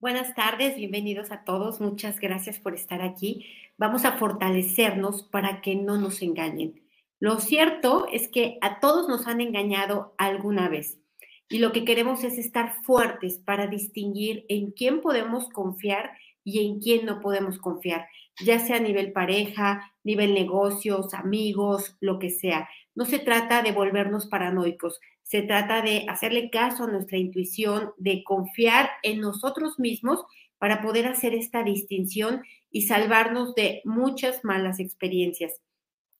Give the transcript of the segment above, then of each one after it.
Buenas tardes, bienvenidos a todos. Muchas gracias por estar aquí. Vamos a fortalecernos para que no nos engañen. Lo cierto es que a todos nos han engañado alguna vez y lo que queremos es estar fuertes para distinguir en quién podemos confiar y en quién no podemos confiar, ya sea a nivel pareja, nivel negocios, amigos, lo que sea. No se trata de volvernos paranoicos, se trata de hacerle caso a nuestra intuición, de confiar en nosotros mismos para poder hacer esta distinción y salvarnos de muchas malas experiencias.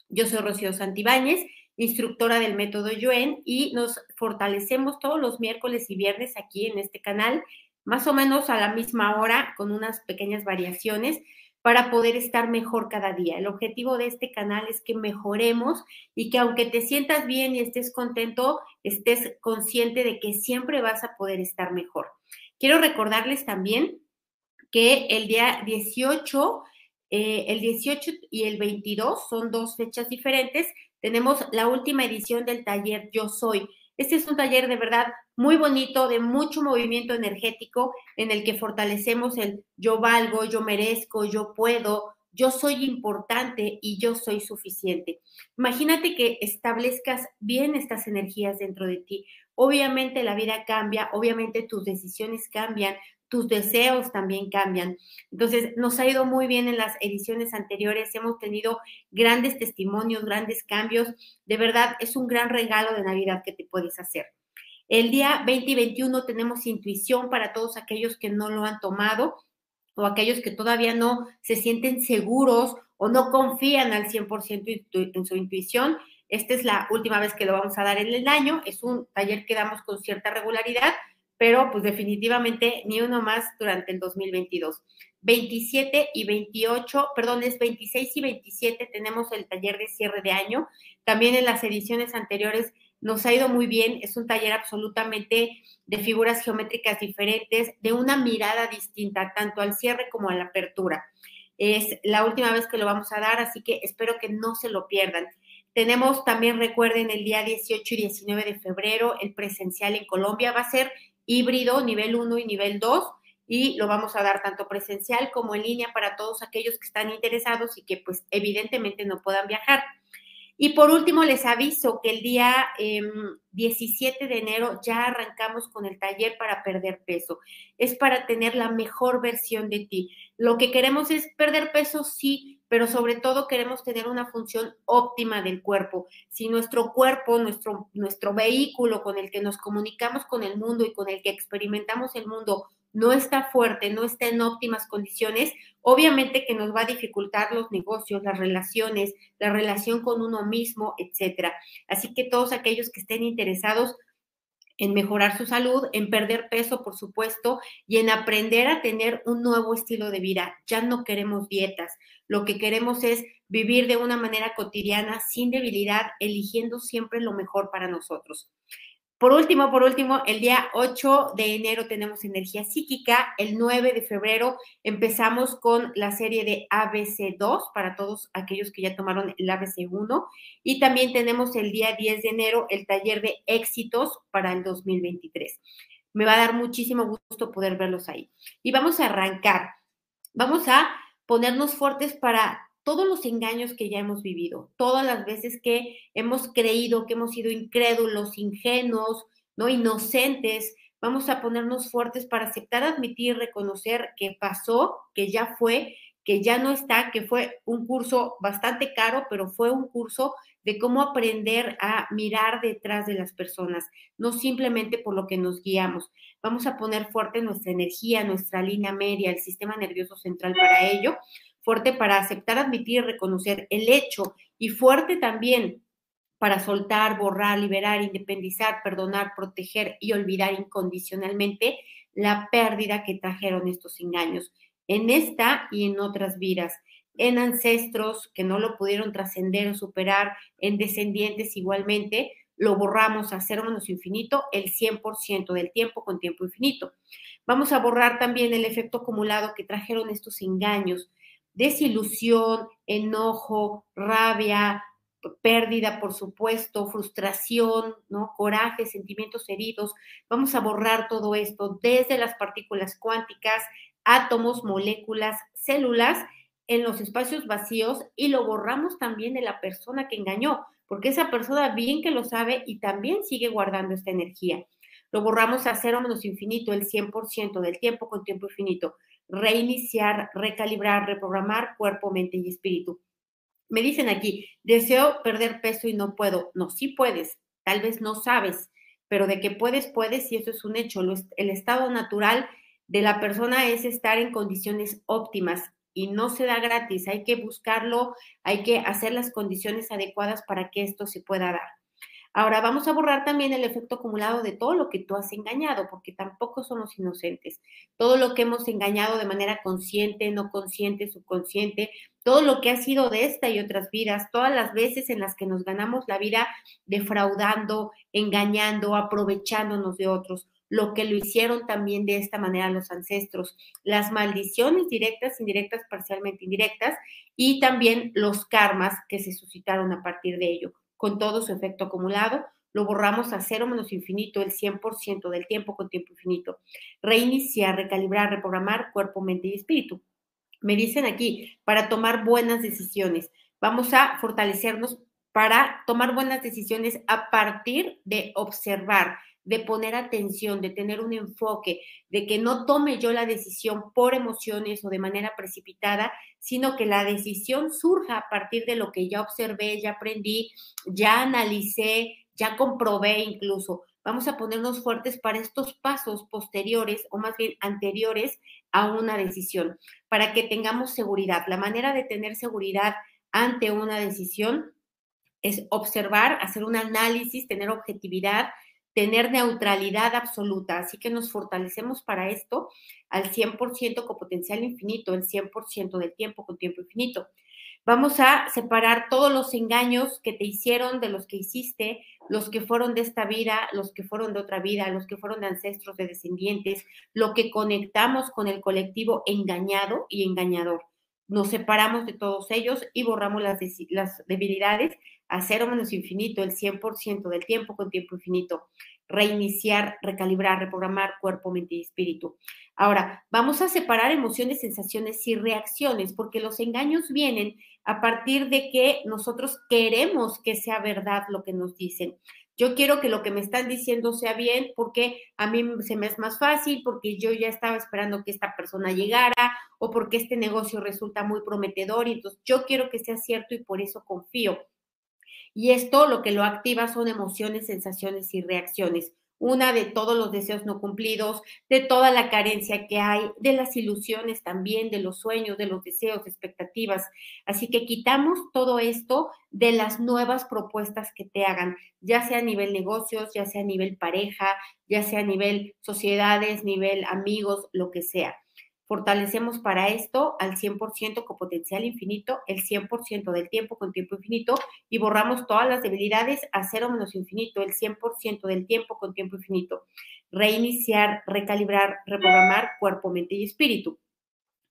Yo soy Rocío Santibáñez, instructora del método Yuen, y nos fortalecemos todos los miércoles y viernes aquí en este canal más o menos a la misma hora, con unas pequeñas variaciones, para poder estar mejor cada día. El objetivo de este canal es que mejoremos y que aunque te sientas bien y estés contento, estés consciente de que siempre vas a poder estar mejor. Quiero recordarles también que el día 18, eh, el 18 y el 22 son dos fechas diferentes. Tenemos la última edición del taller Yo Soy este es un taller de verdad muy bonito, de mucho movimiento energético, en el que fortalecemos el yo valgo, yo merezco, yo puedo, yo soy importante y yo soy suficiente. Imagínate que establezcas bien estas energías dentro de ti. Obviamente la vida cambia, obviamente tus decisiones cambian, tus deseos también cambian. Entonces, nos ha ido muy bien en las ediciones anteriores, hemos tenido grandes testimonios, grandes cambios. De verdad, es un gran regalo de Navidad que te puedes hacer. El día 20 y 21 tenemos intuición para todos aquellos que no lo han tomado o aquellos que todavía no se sienten seguros o no confían al 100% en su intuición. Esta es la última vez que lo vamos a dar en el año. Es un taller que damos con cierta regularidad pero pues definitivamente ni uno más durante el 2022. 27 y 28, perdón, es 26 y 27 tenemos el taller de cierre de año. También en las ediciones anteriores nos ha ido muy bien. Es un taller absolutamente de figuras geométricas diferentes, de una mirada distinta, tanto al cierre como a la apertura. Es la última vez que lo vamos a dar, así que espero que no se lo pierdan. Tenemos también, recuerden, el día 18 y 19 de febrero, el presencial en Colombia va a ser híbrido, nivel 1 y nivel 2, y lo vamos a dar tanto presencial como en línea para todos aquellos que están interesados y que pues evidentemente no puedan viajar. Y por último, les aviso que el día 17 em, de enero ya arrancamos con el taller para perder peso. Es para tener la mejor versión de ti. Lo que queremos es perder peso, sí, pero sobre todo queremos tener una función óptima del cuerpo. Si nuestro cuerpo, nuestro, nuestro vehículo con el que nos comunicamos con el mundo y con el que experimentamos el mundo no está fuerte, no está en óptimas condiciones, obviamente que nos va a dificultar los negocios, las relaciones, la relación con uno mismo, etcétera. Así que todos aquellos que estén interesados en mejorar su salud, en perder peso, por supuesto, y en aprender a tener un nuevo estilo de vida. Ya no queremos dietas, lo que queremos es vivir de una manera cotidiana, sin debilidad, eligiendo siempre lo mejor para nosotros. Por último, por último, el día 8 de enero tenemos energía psíquica, el 9 de febrero empezamos con la serie de ABC2 para todos aquellos que ya tomaron el ABC1 y también tenemos el día 10 de enero el taller de éxitos para el 2023. Me va a dar muchísimo gusto poder verlos ahí. Y vamos a arrancar. Vamos a ponernos fuertes para todos los engaños que ya hemos vivido, todas las veces que hemos creído que hemos sido incrédulos, ingenuos, no inocentes, vamos a ponernos fuertes para aceptar, admitir, reconocer que pasó, que ya fue, que ya no está, que fue un curso bastante caro, pero fue un curso de cómo aprender a mirar detrás de las personas, no simplemente por lo que nos guiamos. Vamos a poner fuerte nuestra energía, nuestra línea media, el sistema nervioso central para ello, fuerte para aceptar, admitir y reconocer el hecho y fuerte también para soltar, borrar, liberar, independizar, perdonar, proteger y olvidar incondicionalmente la pérdida que trajeron estos engaños en esta y en otras vidas, en ancestros que no lo pudieron trascender o superar, en descendientes igualmente, lo borramos a cero infinito el 100% del tiempo con tiempo infinito. Vamos a borrar también el efecto acumulado que trajeron estos engaños, desilusión, enojo, rabia, pérdida, por supuesto, frustración, ¿no? Coraje, sentimientos heridos. Vamos a borrar todo esto desde las partículas cuánticas, átomos, moléculas, células en los espacios vacíos y lo borramos también de la persona que engañó, porque esa persona bien que lo sabe y también sigue guardando esta energía. Lo borramos a cero menos infinito el 100% del tiempo con tiempo infinito. Reiniciar, recalibrar, reprogramar cuerpo, mente y espíritu. Me dicen aquí, deseo perder peso y no puedo. No, sí puedes, tal vez no sabes, pero de que puedes, puedes y eso es un hecho. El estado natural de la persona es estar en condiciones óptimas y no se da gratis. Hay que buscarlo, hay que hacer las condiciones adecuadas para que esto se pueda dar. Ahora vamos a borrar también el efecto acumulado de todo lo que tú has engañado, porque tampoco somos inocentes. Todo lo que hemos engañado de manera consciente, no consciente, subconsciente, todo lo que ha sido de esta y otras vidas, todas las veces en las que nos ganamos la vida defraudando, engañando, aprovechándonos de otros, lo que lo hicieron también de esta manera los ancestros, las maldiciones directas, indirectas, parcialmente indirectas, y también los karmas que se suscitaron a partir de ello con todo su efecto acumulado, lo borramos a cero menos infinito el 100% del tiempo con tiempo infinito. Reiniciar, recalibrar, reprogramar cuerpo, mente y espíritu. Me dicen aquí, para tomar buenas decisiones. Vamos a fortalecernos para tomar buenas decisiones a partir de observar, de poner atención, de tener un enfoque, de que no tome yo la decisión por emociones o de manera precipitada, sino que la decisión surja a partir de lo que ya observé, ya aprendí, ya analicé, ya comprobé incluso. Vamos a ponernos fuertes para estos pasos posteriores o más bien anteriores a una decisión, para que tengamos seguridad. La manera de tener seguridad ante una decisión es observar, hacer un análisis, tener objetividad, tener neutralidad absoluta. Así que nos fortalecemos para esto al 100% con potencial infinito, el 100% del tiempo con tiempo infinito. Vamos a separar todos los engaños que te hicieron de los que hiciste, los que fueron de esta vida, los que fueron de otra vida, los que fueron de ancestros, de descendientes, lo que conectamos con el colectivo engañado y engañador. Nos separamos de todos ellos y borramos las, las debilidades a cero menos infinito, el 100% del tiempo con tiempo infinito, reiniciar, recalibrar, reprogramar cuerpo, mente y espíritu. Ahora, vamos a separar emociones, sensaciones y reacciones, porque los engaños vienen a partir de que nosotros queremos que sea verdad lo que nos dicen. Yo quiero que lo que me están diciendo sea bien porque a mí se me es más fácil, porque yo ya estaba esperando que esta persona llegara o porque este negocio resulta muy prometedor y entonces yo quiero que sea cierto y por eso confío. Y esto lo que lo activa son emociones, sensaciones y reacciones. Una de todos los deseos no cumplidos, de toda la carencia que hay, de las ilusiones también, de los sueños, de los deseos, expectativas. Así que quitamos todo esto de las nuevas propuestas que te hagan, ya sea a nivel negocios, ya sea a nivel pareja, ya sea a nivel sociedades, nivel amigos, lo que sea. Fortalecemos para esto al 100% con potencial infinito, el 100% del tiempo con tiempo infinito y borramos todas las debilidades a cero menos infinito, el 100% del tiempo con tiempo infinito. Reiniciar, recalibrar, reprogramar cuerpo, mente y espíritu.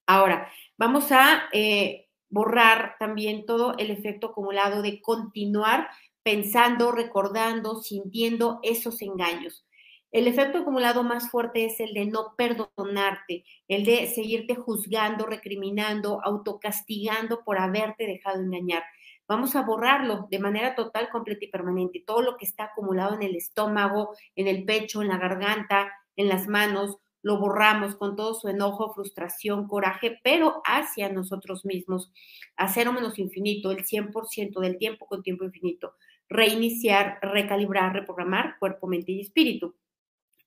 Ahora, vamos a eh, borrar también todo el efecto acumulado de continuar pensando, recordando, sintiendo esos engaños. El efecto acumulado más fuerte es el de no perdonarte, el de seguirte juzgando, recriminando, autocastigando por haberte dejado engañar. Vamos a borrarlo de manera total, completa y permanente. Todo lo que está acumulado en el estómago, en el pecho, en la garganta, en las manos, lo borramos con todo su enojo, frustración, coraje, pero hacia nosotros mismos, a cero menos infinito, el 100% del tiempo con tiempo infinito. Reiniciar, recalibrar, reprogramar cuerpo, mente y espíritu.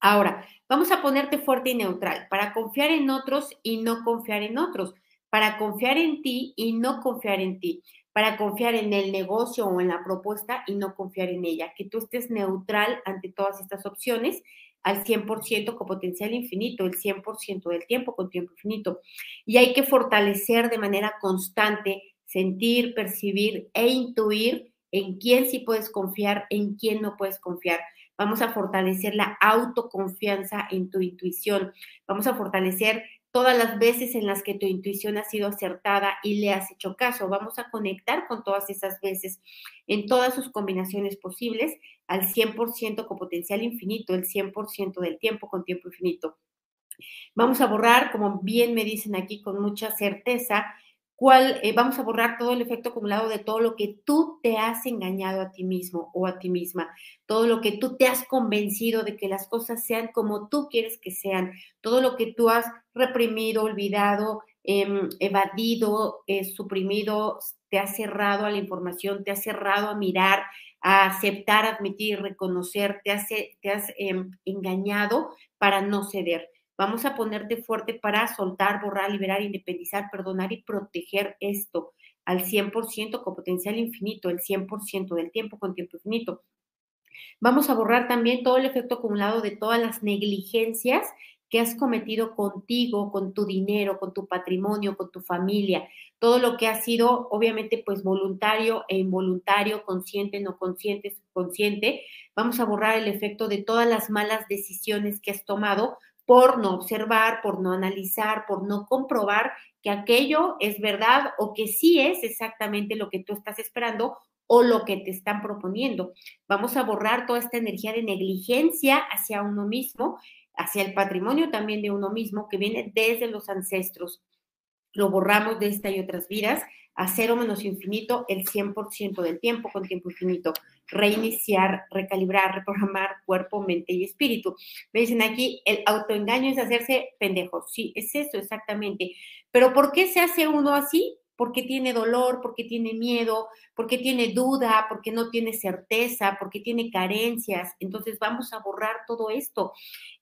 Ahora, vamos a ponerte fuerte y neutral para confiar en otros y no confiar en otros, para confiar en ti y no confiar en ti, para confiar en el negocio o en la propuesta y no confiar en ella, que tú estés neutral ante todas estas opciones al 100% con potencial infinito, el 100% del tiempo con tiempo infinito. Y hay que fortalecer de manera constante, sentir, percibir e intuir en quién sí puedes confiar, en quién no puedes confiar Vamos a fortalecer la autoconfianza en tu intuición. Vamos a fortalecer todas las veces en las que tu intuición ha sido acertada y le has hecho caso. Vamos a conectar con todas esas veces en todas sus combinaciones posibles al 100% con potencial infinito, el 100% del tiempo con tiempo infinito. Vamos a borrar, como bien me dicen aquí con mucha certeza, cuál, eh, vamos a borrar todo el efecto acumulado de todo lo que tú te has engañado a ti mismo o a ti misma, todo lo que tú te has convencido de que las cosas sean como tú quieres que sean, todo lo que tú has reprimido, olvidado, em, evadido, eh, suprimido, te has cerrado a la información, te has cerrado a mirar, a aceptar, admitir, reconocer, te has, te has em, engañado para no ceder. Vamos a ponerte fuerte para soltar, borrar, liberar, independizar, perdonar y proteger esto al 100% con potencial infinito, el 100% del tiempo con tiempo infinito. Vamos a borrar también todo el efecto acumulado de todas las negligencias que has cometido contigo, con tu dinero, con tu patrimonio, con tu familia, todo lo que ha sido obviamente pues voluntario e involuntario, consciente, no consciente, subconsciente. Vamos a borrar el efecto de todas las malas decisiones que has tomado por no observar, por no analizar, por no comprobar que aquello es verdad o que sí es exactamente lo que tú estás esperando o lo que te están proponiendo. Vamos a borrar toda esta energía de negligencia hacia uno mismo, hacia el patrimonio también de uno mismo que viene desde los ancestros. Lo borramos de esta y otras vidas a cero menos infinito el 100% del tiempo con tiempo infinito reiniciar, recalibrar, reprogramar cuerpo, mente y espíritu. Me dicen aquí, el autoengaño es hacerse pendejo. Sí, es eso exactamente. Pero ¿por qué se hace uno así? Porque tiene dolor, porque tiene miedo, porque tiene duda, porque no tiene certeza, porque tiene carencias. Entonces vamos a borrar todo esto.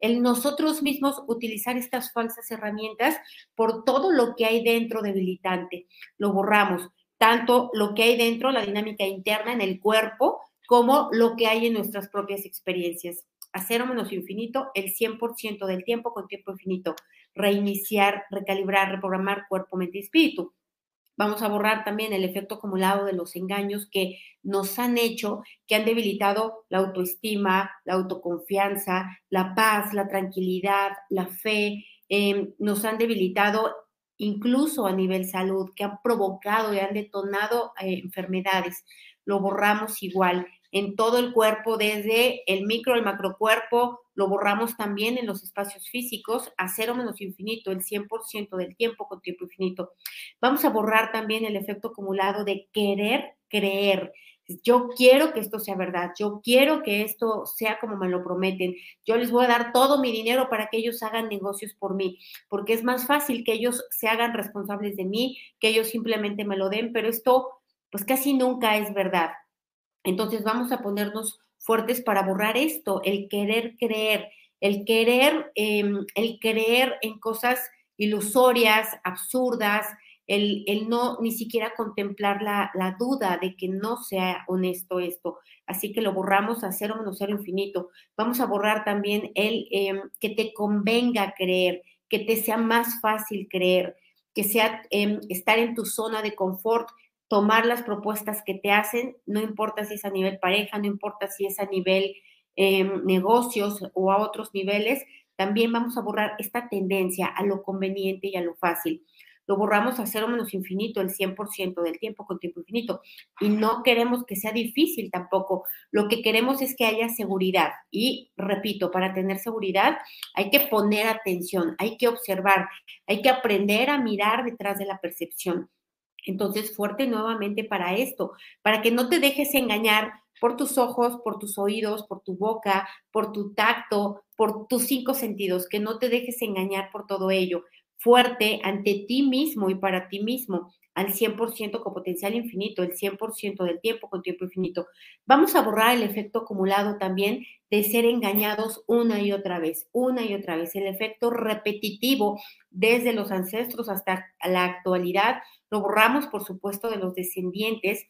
El nosotros mismos utilizar estas falsas herramientas por todo lo que hay dentro debilitante. Lo borramos tanto lo que hay dentro, la dinámica interna en el cuerpo, como lo que hay en nuestras propias experiencias. A cero menos infinito, el 100% del tiempo con tiempo infinito. Reiniciar, recalibrar, reprogramar cuerpo, mente y espíritu. Vamos a borrar también el efecto acumulado de los engaños que nos han hecho, que han debilitado la autoestima, la autoconfianza, la paz, la tranquilidad, la fe, em, nos han debilitado incluso a nivel salud, que han provocado y han detonado eh, enfermedades. Lo borramos igual en todo el cuerpo, desde el micro al macrocuerpo, lo borramos también en los espacios físicos a cero menos infinito, el 100% del tiempo con tiempo infinito. Vamos a borrar también el efecto acumulado de querer creer. Yo quiero que esto sea verdad, yo quiero que esto sea como me lo prometen, yo les voy a dar todo mi dinero para que ellos hagan negocios por mí, porque es más fácil que ellos se hagan responsables de mí, que ellos simplemente me lo den, pero esto pues casi nunca es verdad. Entonces vamos a ponernos fuertes para borrar esto, el querer creer, el querer, em, el creer en cosas ilusorias, absurdas, el, no ni siquiera contemplar la, duda de que no sea honesto esto. Así que lo borramos a cero menos cero infinito. Vamos a borrar también el em, que te convenga creer, que te sea más fácil creer, que sea em, estar en tu zona de confort, tomar las propuestas que te hacen, no importa si es a nivel pareja, no importa si es a nivel em, negocios o a otros niveles, también vamos a borrar esta tendencia a lo conveniente y a lo fácil. Lo borramos a cero menos infinito, el 100% del tiempo con tiempo infinito. Y no queremos que sea difícil tampoco. Lo que queremos es que haya seguridad. Y repito, para tener seguridad hay que poner atención, hay que observar, hay que aprender a mirar detrás de la percepción entonces, fuerte nuevamente para esto, para que no te dejes engañar por tus ojos, por tus oídos, por tu boca, por tu tacto, por tus cinco sentidos, que no te dejes engañar por todo ello. Fuerte ante ti mismo y para ti mismo, al 100% con potencial infinito, el 100% del tiempo con tiempo infinito. Vamos a borrar el efecto acumulado también de ser engañados una y otra vez, una y otra vez, el efecto repetitivo desde los ancestros hasta la actualidad lo borramos, por supuesto, de los descendientes,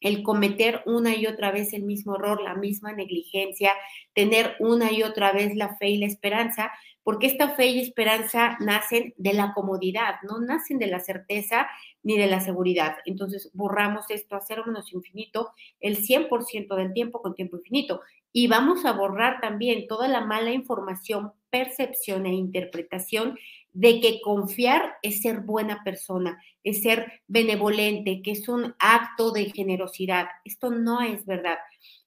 el cometer una y otra vez el mismo error, la misma negligencia, tener una y otra vez la fe y la esperanza, porque esta fe y esperanza nacen de la comodidad, no nacen de la certeza ni de la seguridad. Entonces, borramos esto a cero menos infinito el 100% del tiempo con tiempo infinito. Y vamos a borrar también toda la mala información, percepción e interpretación de que confiar es ser buena persona, es ser benevolente, que es un acto de generosidad. Esto no es verdad.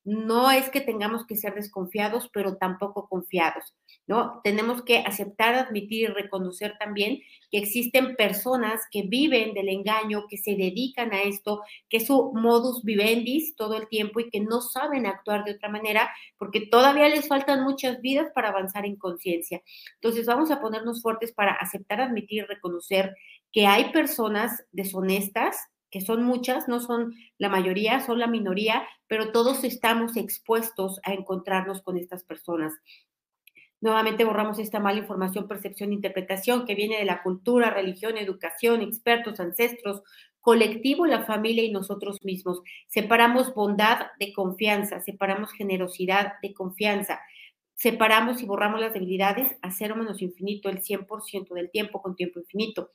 No es que tengamos que ser desconfiados, pero tampoco confiados, ¿no? Tenemos que aceptar, admitir y reconocer también que existen personas que viven del engaño, que se dedican a esto, que es su modus vivendi todo el tiempo y que no saben actuar de otra manera porque todavía les faltan muchas vidas para avanzar en conciencia. Entonces vamos a ponernos fuertes para aceptar, admitir y reconocer que hay personas deshonestas, que son muchas, no son la mayoría, son la minoría, pero todos estamos expuestos a encontrarnos con estas personas. Nuevamente borramos esta mala información, percepción, interpretación que viene de la cultura, religión, educación, expertos, ancestros, colectivo, la familia y nosotros mismos. Separamos bondad de confianza, separamos generosidad de confianza, separamos y borramos las debilidades a cero menos infinito, el 100% del tiempo con tiempo infinito.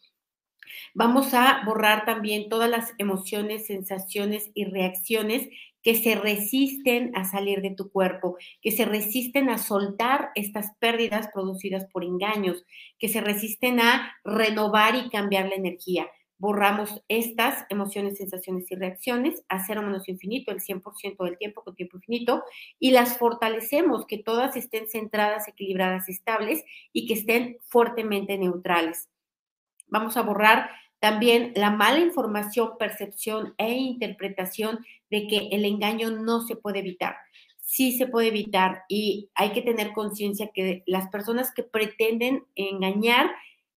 Vamos a borrar también todas las emociones, sensaciones y reacciones que se resisten a salir de tu cuerpo, que se resisten a soltar estas pérdidas producidas por engaños, que se resisten a renovar y cambiar la energía. Borramos estas emociones, sensaciones y reacciones a cero menos infinito, el 100% del tiempo con tiempo infinito, y las fortalecemos, que todas estén centradas, equilibradas, estables y que estén fuertemente neutrales. Vamos a borrar también la mala información, percepción e interpretación de que el engaño no se puede evitar. Sí se puede evitar y hay que tener conciencia que las personas que pretenden engañar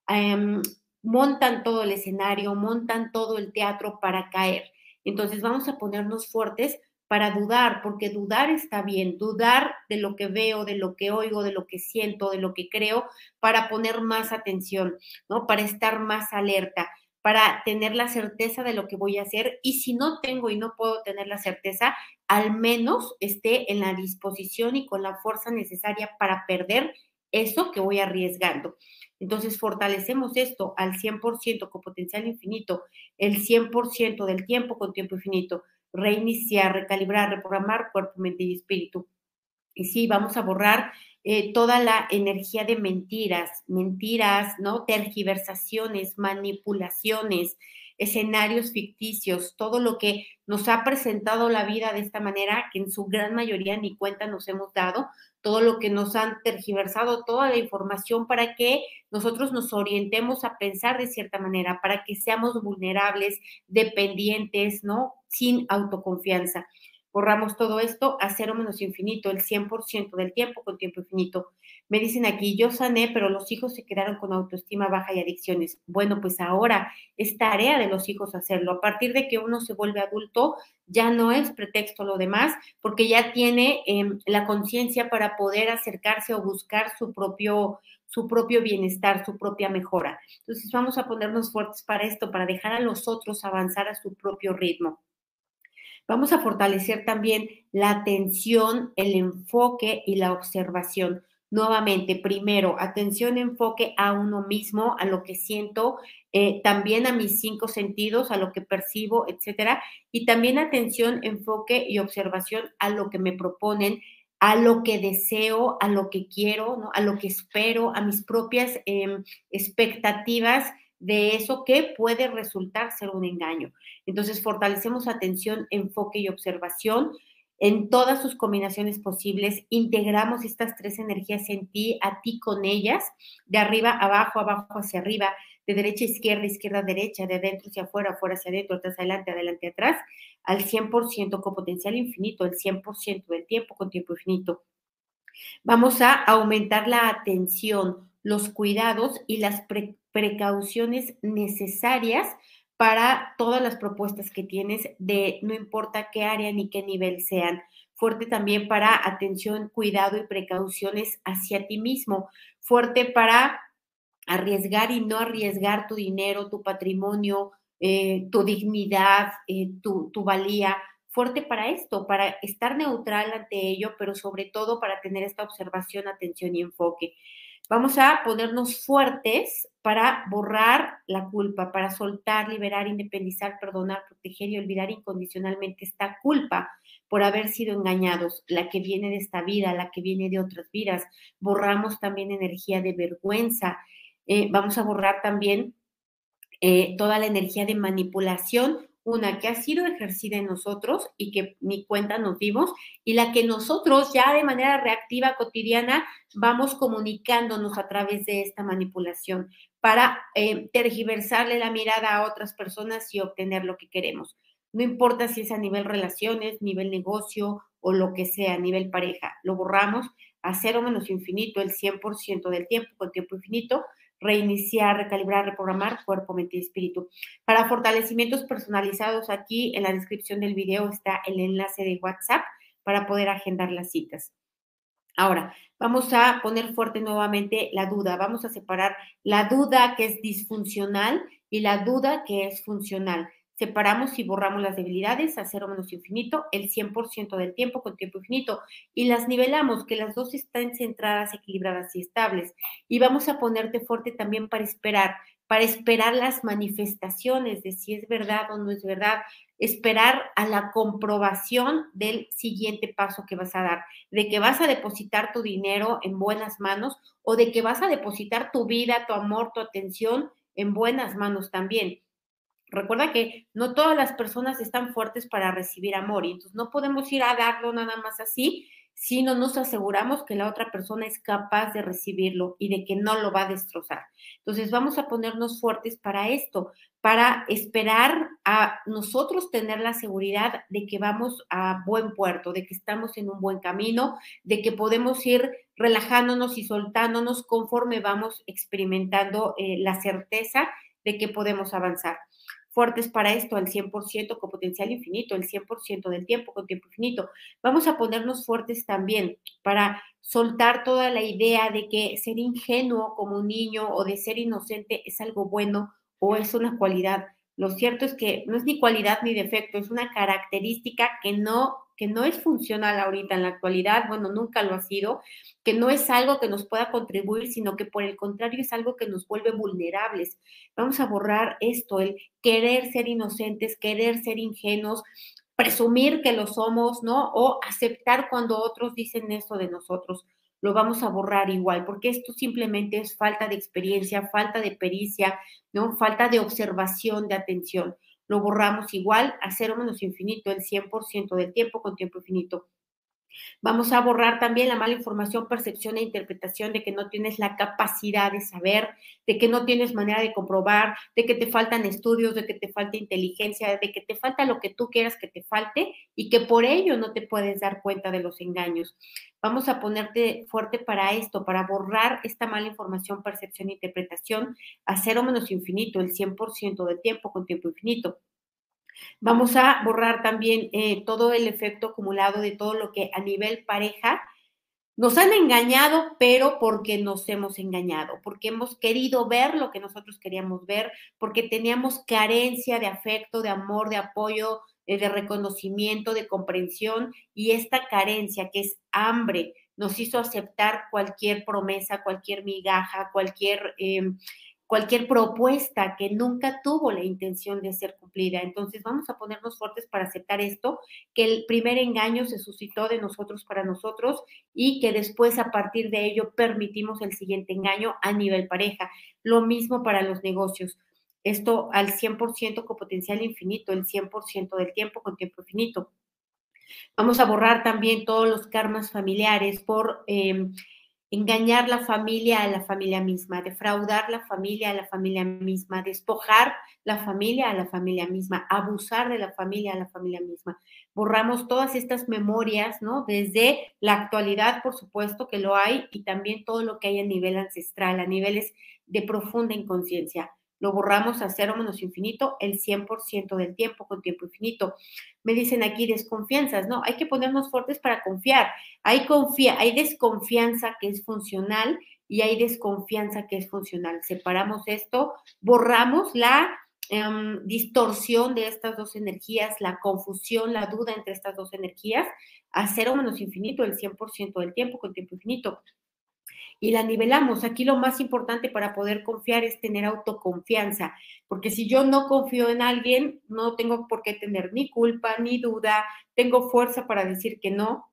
em, montan todo el escenario, montan todo el teatro para caer. Entonces vamos a ponernos fuertes para dudar, porque dudar está bien, dudar de lo que veo, de lo que oigo, de lo que siento, de lo que creo, para poner más atención, ¿no? Para estar más alerta, para tener la certeza de lo que voy a hacer y si no tengo y no puedo tener la certeza, al menos esté en la disposición y con la fuerza necesaria para perder eso que voy arriesgando. Entonces, fortalecemos esto al 100% con potencial infinito, el 100% del tiempo con tiempo infinito reiniciar, recalibrar, reprogramar cuerpo, mente y espíritu. Y sí, vamos a borrar eh, toda la energía de mentiras, mentiras, ¿no? Tergiversaciones, manipulaciones, escenarios ficticios, todo lo que nos ha presentado la vida de esta manera, que en su gran mayoría ni cuenta nos hemos dado, todo lo que nos han tergiversado, toda la información para que nosotros nos orientemos a pensar de cierta manera, para que seamos vulnerables, dependientes, ¿no? Sin autoconfianza. Borramos todo esto a cero menos infinito, el 100% del tiempo con tiempo infinito. Me dicen aquí, yo sané, pero los hijos se quedaron con autoestima baja y adicciones. Bueno, pues ahora es tarea de los hijos hacerlo. A partir de que uno se vuelve adulto, ya no es pretexto lo demás, porque ya tiene em, la conciencia para poder acercarse o buscar su propio, su propio bienestar, su propia mejora. Entonces vamos a ponernos fuertes para esto, para dejar a los otros avanzar a su propio ritmo. Vamos a fortalecer también la atención, el enfoque y la observación. Nuevamente, primero, atención, enfoque a uno mismo, a lo que siento, eh, también a mis cinco sentidos, a lo que percibo, etcétera. Y también atención, enfoque y observación a lo que me proponen, a lo que deseo, a lo que quiero, a lo que espero, a mis propias em, expectativas de eso que puede resultar ser un engaño. Entonces, fortalecemos atención, enfoque y observación en todas sus combinaciones posibles, integramos estas tres energías en ti, a ti con ellas, de arriba abajo, abajo hacia arriba, de derecha a izquierda, izquierda a derecha, de adentro hacia afuera, afuera hacia adentro, atrás adelante, adelante atrás, al 100% con potencial infinito, el 100% del tiempo con tiempo infinito. Vamos a aumentar la atención, los cuidados y las precauciones necesarias para todas las propuestas que tienes de no importa qué área ni qué nivel sean. Fuerte también para atención, cuidado y precauciones hacia ti mismo. Fuerte para arriesgar y no arriesgar tu dinero, tu patrimonio, eh, tu dignidad, eh, tu, tu valía. Fuerte para esto, para estar neutral ante ello, pero sobre todo para tener esta observación, atención y enfoque. Vamos a ponernos fuertes para borrar la culpa, para soltar, liberar, independizar, perdonar, proteger y olvidar incondicionalmente esta culpa por haber sido engañados, la que viene de esta vida, la que viene de otras vidas. Borramos también energía de vergüenza, eh, vamos a borrar también eh, toda la energía de manipulación, una que ha sido ejercida en nosotros y que ni cuenta nos dimos, y la que nosotros ya de manera reactiva, cotidiana, vamos comunicándonos a través de esta manipulación para eh, tergiversarle la mirada a otras personas y obtener lo que queremos. No importa si es a nivel relaciones, nivel negocio o lo que sea, a nivel pareja. Lo borramos a cero menos infinito el 100% del tiempo con tiempo infinito reiniciar, recalibrar, reprogramar cuerpo, mente y espíritu. Para fortalecimientos personalizados, aquí en la descripción del video está el enlace de WhatsApp para poder agendar las citas. Ahora, vamos a poner fuerte nuevamente la duda. Vamos a separar la duda que es disfuncional y la duda que es funcional separamos y borramos las debilidades a cero menos infinito el 100% del tiempo con tiempo infinito y las nivelamos, que las dos estén centradas, equilibradas y estables. Y vamos a ponerte fuerte también para esperar, para esperar las manifestaciones de si es verdad o no es verdad, esperar a la comprobación del siguiente paso que vas a dar, de que vas a depositar tu dinero en buenas manos o de que vas a depositar tu vida, tu amor, tu atención en buenas manos también Recuerda que no todas las personas están fuertes para recibir amor y entonces no podemos ir a darlo nada más así si no nos aseguramos que la otra persona es capaz de recibirlo y de que no lo va a destrozar. Entonces vamos a ponernos fuertes para esto, para esperar a nosotros tener la seguridad de que vamos a buen puerto, de que estamos en un buen camino, de que podemos ir relajándonos y soltándonos conforme vamos experimentando eh, la certeza de que podemos avanzar fuertes para esto al 100% con potencial infinito, el 100% del tiempo con tiempo infinito. Vamos a ponernos fuertes también para soltar toda la idea de que ser ingenuo como un niño o de ser inocente es algo bueno o es una cualidad. Lo cierto es que no es ni cualidad ni defecto, es una característica que no que no es funcional ahorita en la actualidad, bueno, nunca lo ha sido, que no es algo que nos pueda contribuir, sino que por el contrario es algo que nos vuelve vulnerables. Vamos a borrar esto, el querer ser inocentes, querer ser ingenuos, presumir que lo somos, ¿no? O aceptar cuando otros dicen eso de nosotros. Lo vamos a borrar igual, porque esto simplemente es falta de experiencia, falta de pericia, ¿no? Falta de observación, de atención lo borramos igual a cero menos infinito el 100% del tiempo con tiempo infinito. Vamos a borrar también la mala información, percepción e interpretación de que no tienes la capacidad de saber, de que no tienes manera de comprobar, de que te faltan estudios, de que te falta inteligencia, de que te falta lo que tú quieras que te falte y que por ello no te puedes dar cuenta de los engaños. Vamos a ponerte fuerte para esto, para borrar esta mala información, percepción e interpretación a cero menos infinito, el 100% del tiempo con tiempo infinito. Vamos a borrar también eh, todo el efecto acumulado de todo lo que a nivel pareja nos han engañado, pero porque nos hemos engañado, porque hemos querido ver lo que nosotros queríamos ver, porque teníamos carencia de afecto, de amor, de apoyo, eh, de reconocimiento, de comprensión, y esta carencia que es hambre nos hizo aceptar cualquier promesa, cualquier migaja, cualquier... Em, cualquier propuesta que nunca tuvo la intención de ser cumplida. Entonces vamos a ponernos fuertes para aceptar esto, que el primer engaño se suscitó de nosotros para nosotros y que después a partir de ello permitimos el siguiente engaño a nivel pareja. Lo mismo para los negocios. Esto al 100% con potencial infinito, el 100% del tiempo con tiempo infinito. Vamos a borrar también todos los karmas familiares por... Em, engañar la familia a la familia misma, defraudar la familia a la familia misma, despojar la familia a la familia misma, abusar de la familia a la familia misma. Borramos todas estas memorias, ¿no? Desde la actualidad, por supuesto que lo hay, y también todo lo que hay a nivel ancestral, a niveles de profunda inconsciencia lo borramos a cero menos infinito el 100% del tiempo con tiempo infinito. Me dicen aquí desconfianzas, no, hay que ponernos fuertes para confiar. Hay, hay desconfianza que es funcional y hay desconfianza que es funcional. Separamos esto, borramos la em, distorsión de estas dos energías, la confusión, la duda entre estas dos energías a cero menos infinito el 100% del tiempo con tiempo infinito y la nivelamos. Aquí lo más importante para poder confiar es tener autoconfianza, porque si yo no confío en alguien, no tengo por qué tener ni culpa ni duda, tengo fuerza para decir que no,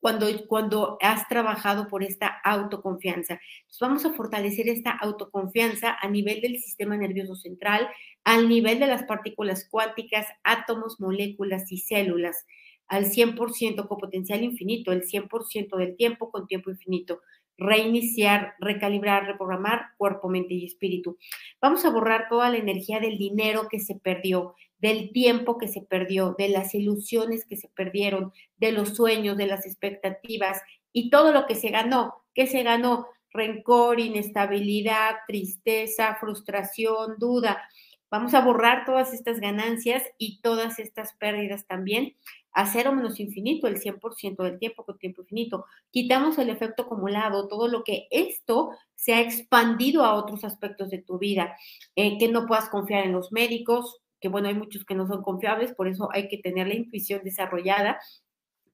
cuando, cuando has trabajado por esta autoconfianza. Entonces vamos a fortalecer esta autoconfianza a nivel del sistema nervioso central, al nivel de las partículas cuánticas, átomos, moléculas y células, al 100% con potencial infinito, el 100% del tiempo con tiempo infinito reiniciar, recalibrar, reprogramar cuerpo, mente y espíritu. Vamos a borrar toda la energía del dinero que se perdió, del tiempo que se perdió, de las ilusiones que se perdieron, de los sueños, de las expectativas y todo lo que se ganó. ¿Qué se ganó? Rencor, inestabilidad, tristeza, frustración, duda. Vamos a borrar todas estas ganancias y todas estas pérdidas también a cero menos infinito, el 100% del tiempo con tiempo infinito. Quitamos el efecto acumulado, todo lo que esto se ha expandido a otros aspectos de tu vida, eh, que no puedas confiar en los médicos, que bueno, hay muchos que no son confiables, por eso hay que tener la intuición desarrollada,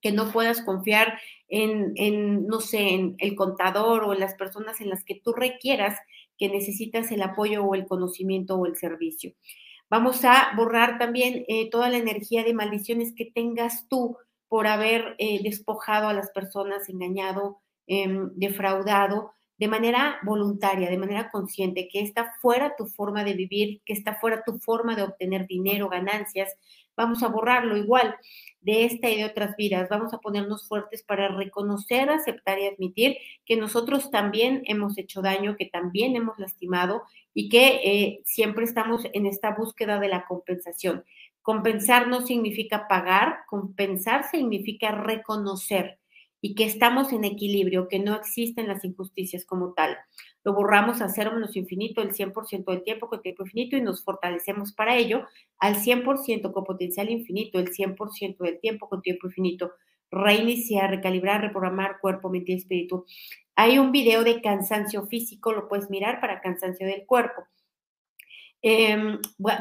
que no puedas confiar en, en, no sé, en el contador o en las personas en las que tú requieras que necesitas el apoyo o el conocimiento o el servicio. Vamos a borrar también eh, toda la energía de maldiciones que tengas tú por haber eh, despojado a las personas, engañado, em, defraudado de manera voluntaria, de manera consciente, que esta fuera tu forma de vivir, que esta fuera tu forma de obtener dinero, ganancias, vamos a borrarlo igual de esta y de otras vidas. Vamos a ponernos fuertes para reconocer, aceptar y admitir que nosotros también hemos hecho daño, que también hemos lastimado y que eh, siempre estamos en esta búsqueda de la compensación. Compensar no significa pagar, compensar significa reconocer y que estamos en equilibrio, que no existen las injusticias como tal. Lo borramos a cero menos infinito el 100% del tiempo con tiempo infinito y nos fortalecemos para ello al 100% con potencial infinito, el 100% del tiempo con tiempo infinito. Reiniciar, recalibrar, reprogramar cuerpo, mente y espíritu. Hay un video de cansancio físico, lo puedes mirar para cansancio del cuerpo.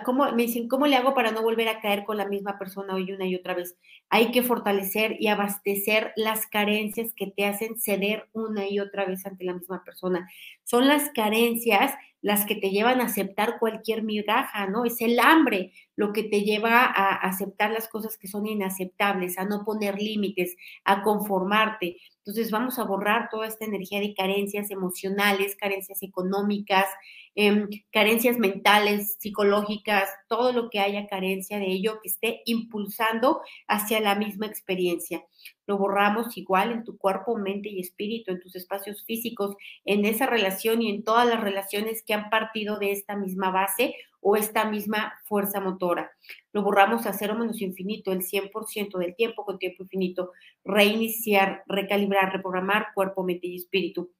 ¿Cómo, me dicen, ¿cómo le hago para no volver a caer con la misma persona hoy una y otra vez? Hay que fortalecer y abastecer las carencias que te hacen ceder una y otra vez ante la misma persona. Son las carencias las que te llevan a aceptar cualquier migaja, ¿no? Es el hambre lo que te lleva a aceptar las cosas que son inaceptables, a no poner límites, a conformarte. Entonces vamos a borrar toda esta energía de carencias emocionales, carencias económicas, em, carencias mentales, psicológicas, todo lo que haya carencia de ello que esté impulsando hacia la misma experiencia. Lo borramos igual en tu cuerpo, mente y espíritu, en tus espacios físicos, en esa relación y en todas las relaciones que han partido de esta misma base o esta misma fuerza motora. Lo borramos a cero menos infinito, el 100% del tiempo con tiempo infinito. Reiniciar, recalibrar, reprogramar cuerpo, mente y espíritu.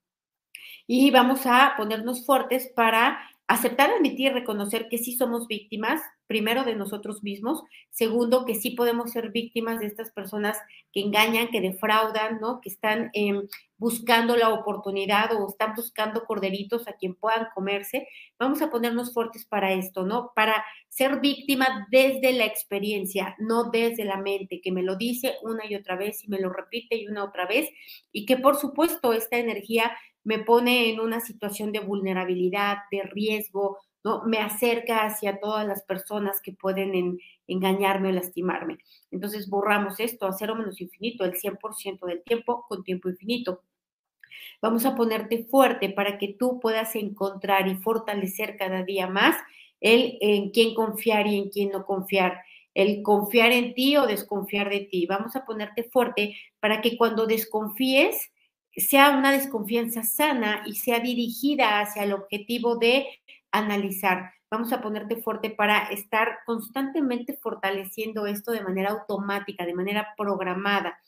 Y vamos a ponernos fuertes para aceptar, admitir, reconocer que sí somos víctimas, primero de nosotros mismos, segundo que sí podemos ser víctimas de estas personas que engañan, que defraudan, ¿no? Que están em, buscando la oportunidad o están buscando corderitos a quien puedan comerse. Vamos a ponernos fuertes para esto, ¿no? Para ser víctima desde la experiencia, no desde la mente, que me lo dice una y otra vez y me lo repite y una otra vez, y que por supuesto esta energía me pone en una situación de vulnerabilidad, de riesgo, ¿no? Me acerca hacia todas las personas que pueden engañarme o lastimarme. Entonces borramos esto a cero menos infinito, el 100% del tiempo con tiempo infinito. Vamos a ponerte fuerte para que tú puedas encontrar y fortalecer cada día más el en quién confiar y en quién no confiar, el confiar en ti o desconfiar de ti. Vamos a ponerte fuerte para que cuando desconfíes, sea una desconfianza sana y sea dirigida hacia el objetivo de analizar. Vamos a ponerte fuerte para estar constantemente fortaleciendo esto de manera automática, de manera programada.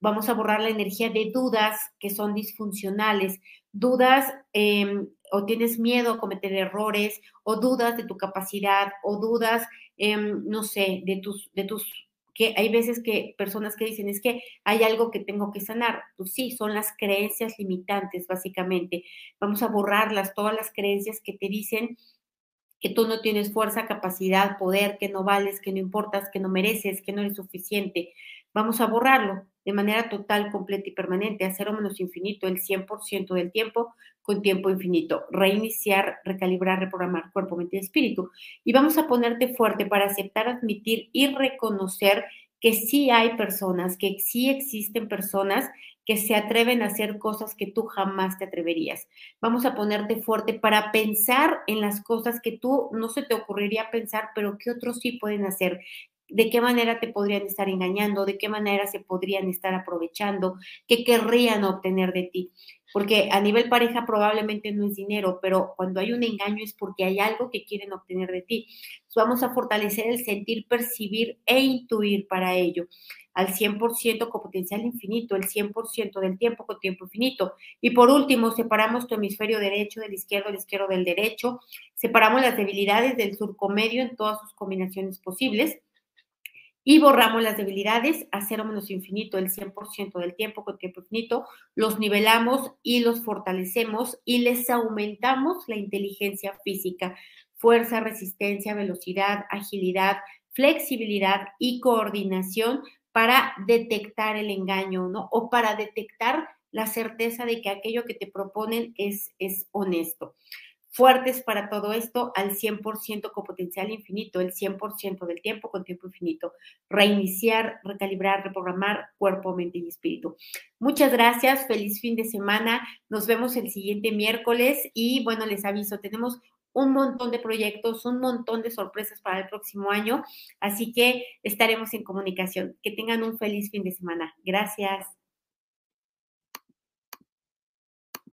Vamos a borrar la energía de dudas que son disfuncionales, dudas em, o tienes miedo a cometer errores, o dudas de tu capacidad, o dudas, em, no sé, de tus, de tus que hay veces que personas que dicen, es que hay algo que tengo que sanar. Pues sí, son las creencias limitantes, básicamente. Vamos a borrarlas, todas las creencias que te dicen que tú no tienes fuerza, capacidad, poder, que no vales, que no importas, que no mereces, que no eres suficiente. Vamos a borrarlo de manera total, completa y permanente, a cero menos infinito, el 100% del tiempo con tiempo infinito. Reiniciar, recalibrar, reprogramar cuerpo, mente y espíritu. Y vamos a ponerte fuerte para aceptar, admitir y reconocer que sí hay personas, que sí existen personas que se atreven a hacer cosas que tú jamás te atreverías. Vamos a ponerte fuerte para pensar en las cosas que tú no se te ocurriría pensar, pero que otros sí pueden hacer. De qué manera te podrían estar engañando, de qué manera se podrían estar aprovechando, qué querrían obtener de ti. Porque a nivel pareja probablemente no es dinero, pero cuando hay un engaño es porque hay algo que quieren obtener de ti. vamos a fortalecer el sentir, percibir e intuir para ello al 100% con potencial infinito, el 100% del tiempo con tiempo infinito. Y por último, separamos tu hemisferio derecho del izquierdo, el izquierdo del derecho, separamos las debilidades del surco medio en todas sus combinaciones posibles y borramos las debilidades a cero menos infinito, el 100% del tiempo con tiempo infinito, los nivelamos y los fortalecemos y les aumentamos la inteligencia física, fuerza, resistencia, velocidad, agilidad, flexibilidad y coordinación para detectar el engaño, ¿no? O para detectar la certeza de que aquello que te proponen es, es honesto. Fuertes para todo esto al 100% con potencial infinito, el 100% del tiempo con tiempo infinito. Reiniciar, recalibrar, reprogramar cuerpo, mente y espíritu. Muchas gracias, feliz fin de semana. Nos vemos el siguiente miércoles y bueno, les aviso, tenemos un montón de proyectos, un montón de sorpresas para el próximo año. Así que estaremos en comunicación. Que tengan un feliz fin de semana. Gracias.